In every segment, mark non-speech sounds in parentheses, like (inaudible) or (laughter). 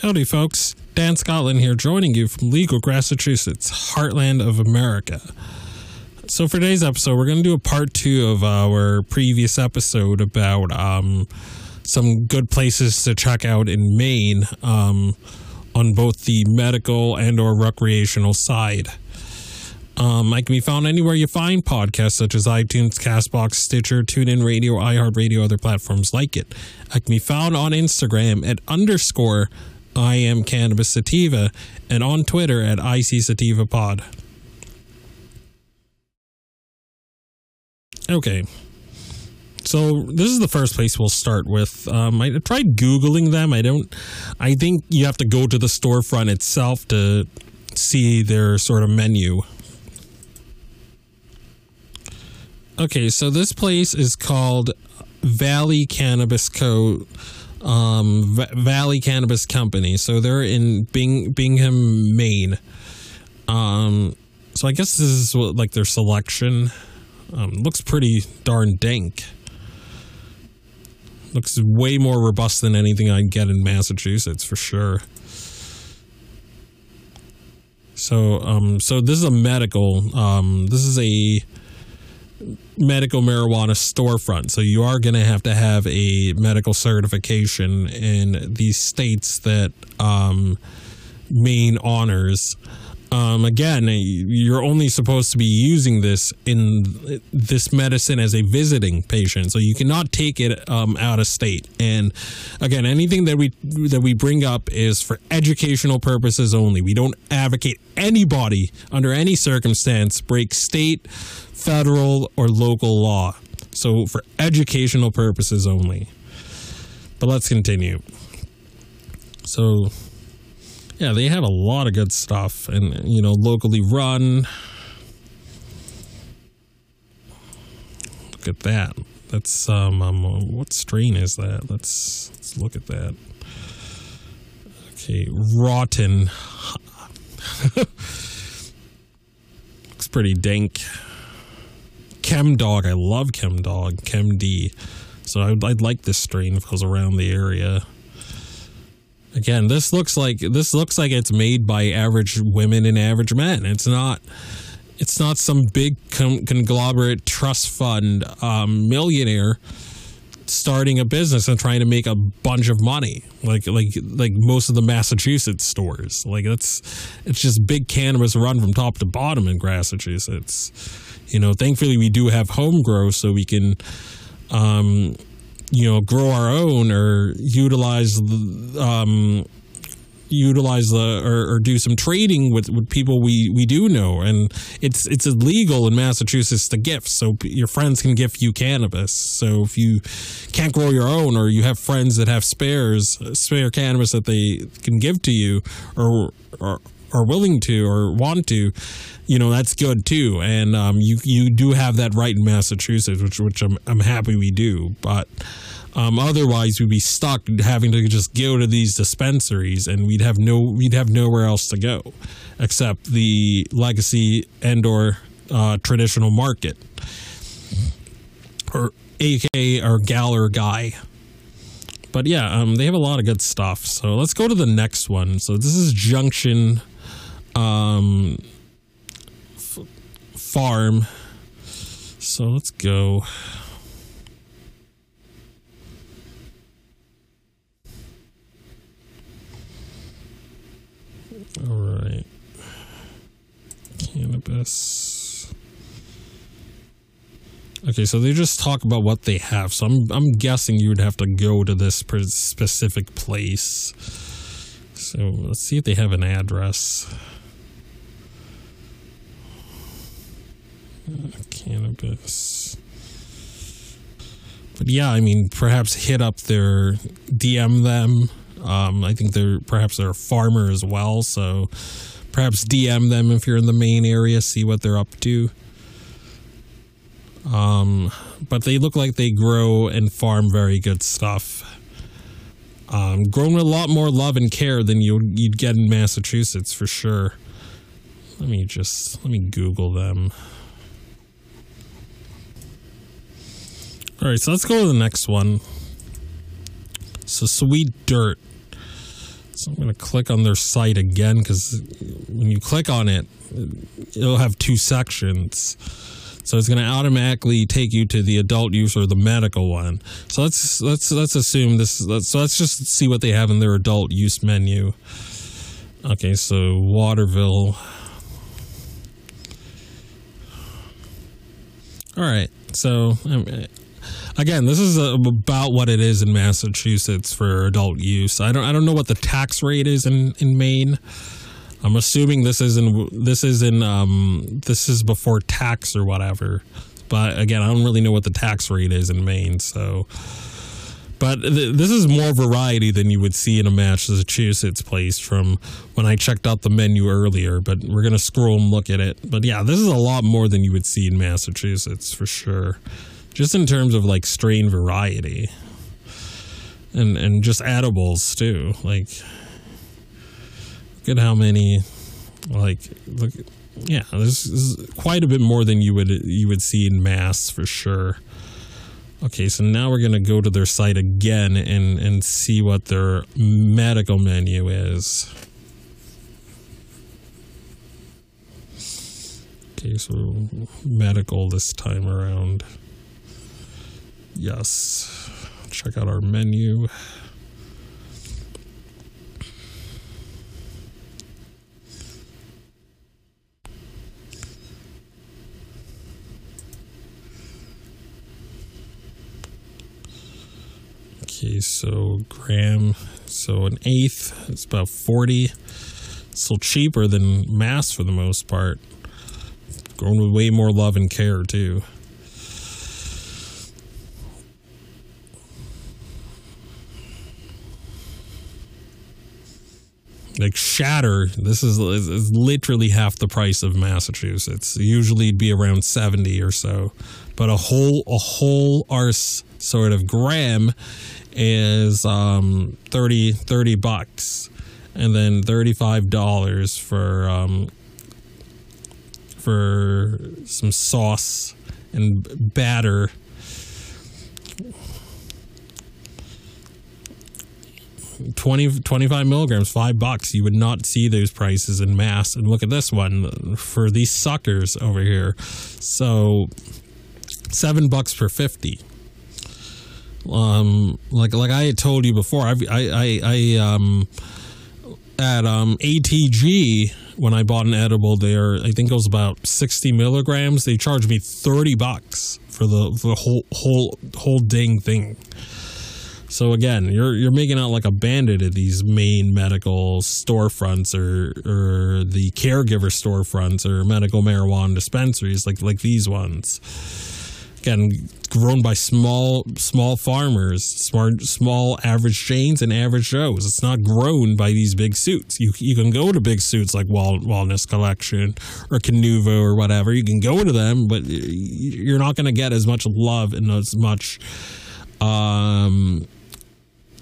Howdy, folks. Dan Scotland here, joining you from Legal, Massachusetts, heartland of America. So, for today's episode, we're going to do a part two of our previous episode about um, some good places to check out in Maine um, on both the medical and or recreational side. Um, I can be found anywhere you find podcasts such as iTunes, Castbox, Stitcher, TuneIn Radio, iHeartRadio, other platforms like it. I can be found on Instagram at underscore I am Cannabis Sativa, and on Twitter at IC Sativa Pod. Okay. So this is the first place we'll start with. Um, I tried googling them. I don't. I think you have to go to the storefront itself to see their sort of menu. Okay, so this place is called Valley Cannabis Co um, v- Valley Cannabis Company. So they're in Bing- Bingham, Maine. Um, so I guess this is what, like their selection. Um, looks pretty darn dank. Looks way more robust than anything I'd get in Massachusetts for sure. So, um, so this is a medical. Um, this is a medical marijuana storefront. So you are going to have to have a medical certification in these states that um, Maine honors. Um, again, you're only supposed to be using this in this medicine as a visiting patient, so you cannot take it um, out of state. And again, anything that we that we bring up is for educational purposes only. We don't advocate anybody under any circumstance break state, federal, or local law. So for educational purposes only. But let's continue. So yeah, they have a lot of good stuff and, you know, locally run. Look at that. That's, um, um what strain is that? Let's, let's look at that. Okay, rotten. (laughs) Looks pretty dank. Chem Dog. I love Chem Dog. Chem D. So I'd, I'd like this strain if I was around the area. Again, this looks like this looks like it's made by average women and average men. It's not. It's not some big con- conglomerate trust fund um, millionaire starting a business and trying to make a bunch of money like like like most of the massachusetts stores like that's it's just big cannabis run from top to bottom in massachusetts you know thankfully we do have home grow so we can um you know grow our own or utilize um utilize the or, or, do some trading with, with people we we do know. And it's it's illegal in massachusetts to gift. So your friends can gift you cannabis. So if you can't grow your own or you have friends that have spares spare cannabis that they can give to you or or are willing to or want to, you know, that's good too. And um, you you do have that right in Massachusetts, which which I'm I'm happy we do. But um, otherwise, we'd be stuck having to just go to these dispensaries, and we'd have no we'd have nowhere else to go except the legacy and or uh, traditional market or AK or Galler guy but yeah, um, they have a lot of good stuff. So let's go to the next one. So this is Junction um, f- farm. So let's go. All right. Cannabis. Okay, so they just talk about what they have. So I'm I'm guessing you would have to go to this specific place. So let's see if they have an address. Cannabis. But yeah, I mean, perhaps hit up their DM them. Um, I think they're perhaps they're a farmer as well, so perhaps DM them if you're in the Maine area, see what they're up to. Um, but they look like they grow and farm very good stuff. Um, grown with a lot more love and care than you you'd get in Massachusetts for sure. Let me just let me Google them. All right, so let's go to the next one. So Sweet Dirt. So I'm going to click on their site again because when you click on it, it'll have two sections. So it's going to automatically take you to the adult use or the medical one. So let's let's let's assume this. Let's, so let's just see what they have in their adult use menu. Okay, so Waterville. All right, so um, again, this is about what it is in Massachusetts for adult use. I don't I don't know what the tax rate is in in Maine. I'm assuming this is in this is in um this is before tax or whatever. But again, I don't really know what the tax rate is in Maine, so but th- this is more variety than you would see in a Massachusetts place from when I checked out the menu earlier. But we're gonna scroll and look at it. But yeah, this is a lot more than you would see in Massachusetts for sure just in terms of like strain variety. And and just edibles too. Like look at how many like look yeah there's, quite a bit more than you would you would see in mass for sure. Okay so now we're gonna go to their site again and and see what their medical menu is. Okay so medical this time around Yes. Check out our menu. Okay, so gram, so an eighth, it's about 40. Still cheaper than mass for the most part. Grown with way more love and care, too. Like shatter this is, is, literally half the price of massachusetts. Usually it'd be around 70 or so. But a whole a whole arse sort of gram is um 30 30 bucks. And then $35 for um for some sauce and batter 20, 25 milligrams, five bucks. You would not see those prices in mass. And look at this one for these suckers over here. So seven bucks per 50. Um, like, like I had told you before, I, I, I, I um, at, um, ATG, when I bought an edible there, I think it was about 60 milligrams. They charged me 30 bucks for the, for the whole, whole, whole dang thing. So again, you're you're making out like a bandit at these Maine medical storefronts or or the caregiver storefronts or medical marijuana dispensaries like like these ones. Again, grown by small small farmers, smart small average chains and average Joes. It's not grown by these big suits. You you can go to big suits like Wal, Wellness Connection or Canuvo or whatever. You can go to them, but you're not going to get as much love and as much um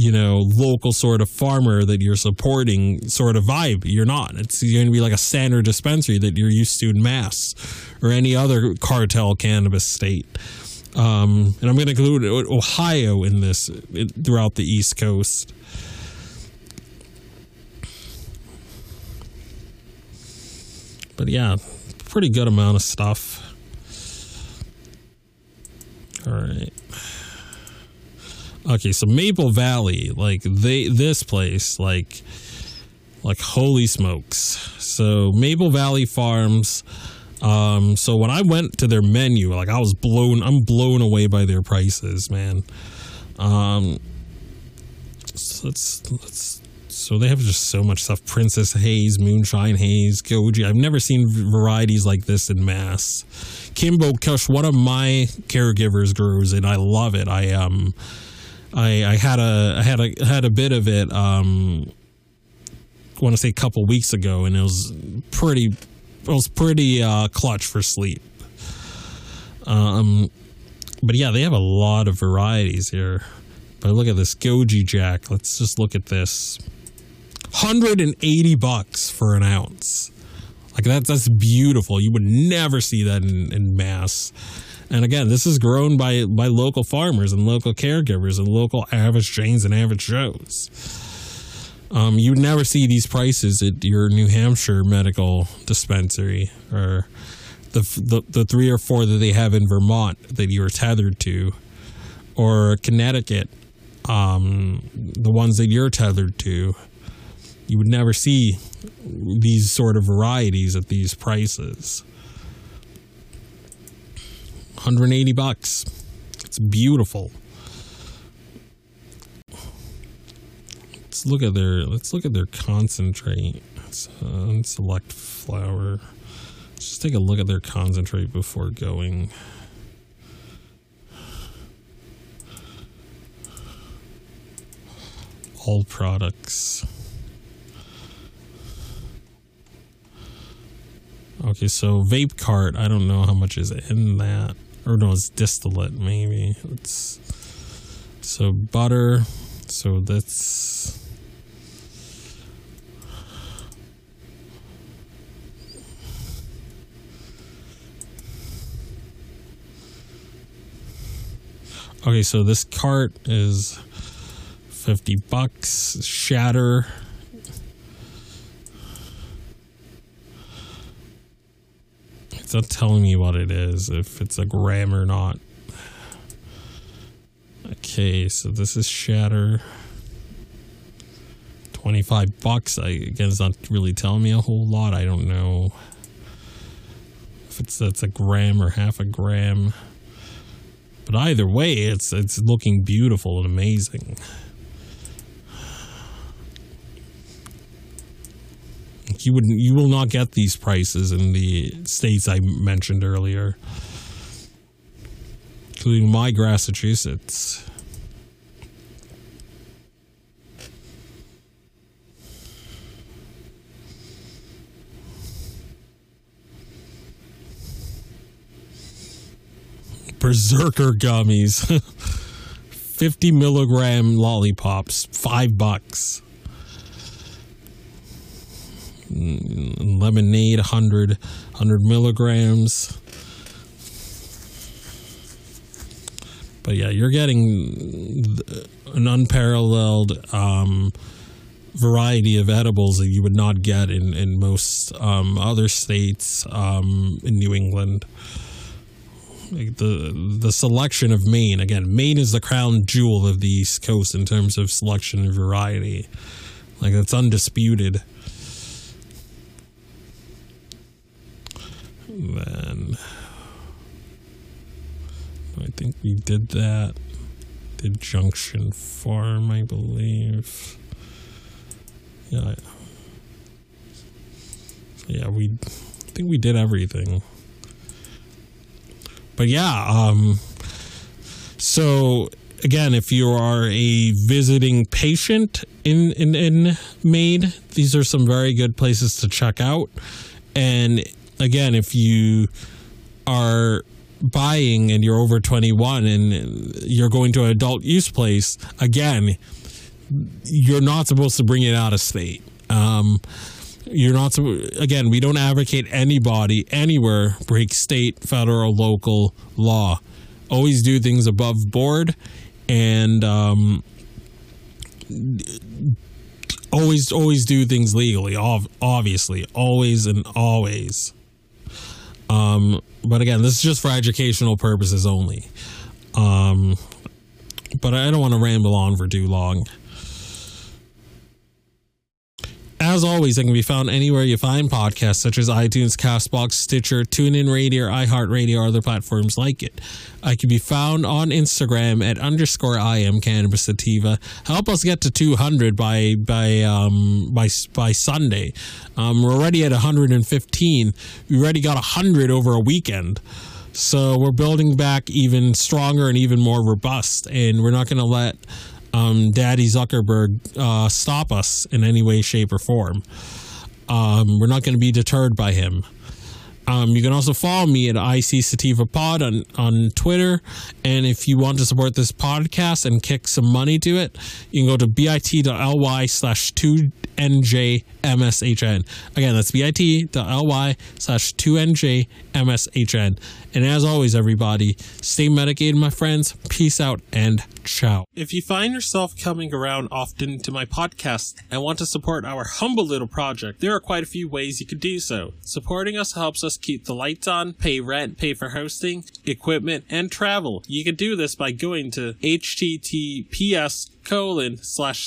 you know, local sort of farmer that you're supporting sort of vibe. You're not. It's going to be like a standard dispensary that you're used to in Mass or any other cartel cannabis state. Um, and I'm going to include Ohio in this throughout the East Coast. But yeah, pretty good amount of stuff. All right. Okay, so Maple Valley, like they this place, like like holy smokes. So Maple Valley Farms. Um, so when I went to their menu, like I was blown, I'm blown away by their prices, man. Um, so let's let's so they have just so much stuff: Princess Haze, Moonshine Haze, Goji. I've never seen varieties like this in mass. Kimbo Kush, one of my caregivers grows it. I love it. I um I, I had a I had a had a bit of it. Um, I want to say a couple weeks ago, and it was pretty it was pretty uh, clutch for sleep. Um, but yeah, they have a lot of varieties here. But look at this Goji Jack. Let's just look at this. 180 bucks for an ounce. Like that's that's beautiful. You would never see that in, in mass. And again, this is grown by by local farmers and local caregivers and local average Janes and average Joes. Um, you never see these prices at your New Hampshire medical dispensary or the, the the three or four that they have in Vermont that you are tethered to, or Connecticut, um, the ones that you're tethered to. You would never see these sort of varieties at these prices. 180 bucks. It's beautiful. Let's look at their let's look at their concentrate. Let's uh, select flower. Let's just take a look at their concentrate before going. All products. Okay, so vape cart. I don't know how much is in that or no, it's distillate maybe. It's so butter. So that's Okay, so this cart is 50 bucks. Shatter It's not telling me what it is, if it's a gram or not. Okay, so this is Shatter. 25 bucks. I again it's not really telling me a whole lot. I don't know if it's that's a gram or half a gram. But either way, it's it's looking beautiful and amazing. You wouldn't. you will not get these prices in the states I mentioned earlier, including my Massachusetts. Berserker gummies. (laughs) 50 milligram lollipops, five bucks. Lemonade, 100, 100 milligrams. But yeah, you're getting an unparalleled um, variety of edibles that you would not get in, in most um, other states um, in New England the the selection of Maine again. Maine is the crown jewel of the East Coast in terms of selection and variety. Like it's undisputed. Then I think we did that. Did Junction Farm, I believe. Yeah. Yeah, we I think we did everything but yeah, um, so again, if you are a visiting patient in, in, in Maine, these are some very good places to check out. And again, if you are buying and you're over 21 and you're going to an adult use place, again, you're not supposed to bring it out of state. Um, you're not again we don't advocate anybody anywhere break state federal local law always do things above board and um, always always do things legally obviously always and always um, but again this is just for educational purposes only. Um, but i don't want to ramble on for too long as always, it can be found anywhere you find podcasts, such as iTunes, Castbox, Stitcher, TuneIn Radio, iHeartRadio, or other platforms like it. I can be found on Instagram at underscore I am Cannabis Sativa. Help us get to 200 by by um, by by Sunday. Um, we're already at 115. We already got 100 over a weekend. So we're building back even stronger and even more robust, and we're not going to let um, Daddy Zuckerberg uh, stop us in any way, shape, or form. Um, we're not going to be deterred by him. Um, you can also follow me at IC Sativa Pod on, on Twitter. And if you want to support this podcast and kick some money to it, you can go to bit.ly slash 2njmshn. Again, that's bit.ly slash 2njmshn. And as always, everybody, stay medicated, my friends. Peace out and ciao. If you find yourself coming around often to my podcast and want to support our humble little project, there are quite a few ways you could do so. Supporting us helps us keep the lights on, pay rent, pay for hosting, equipment, and travel. You can do this by going to https colon slash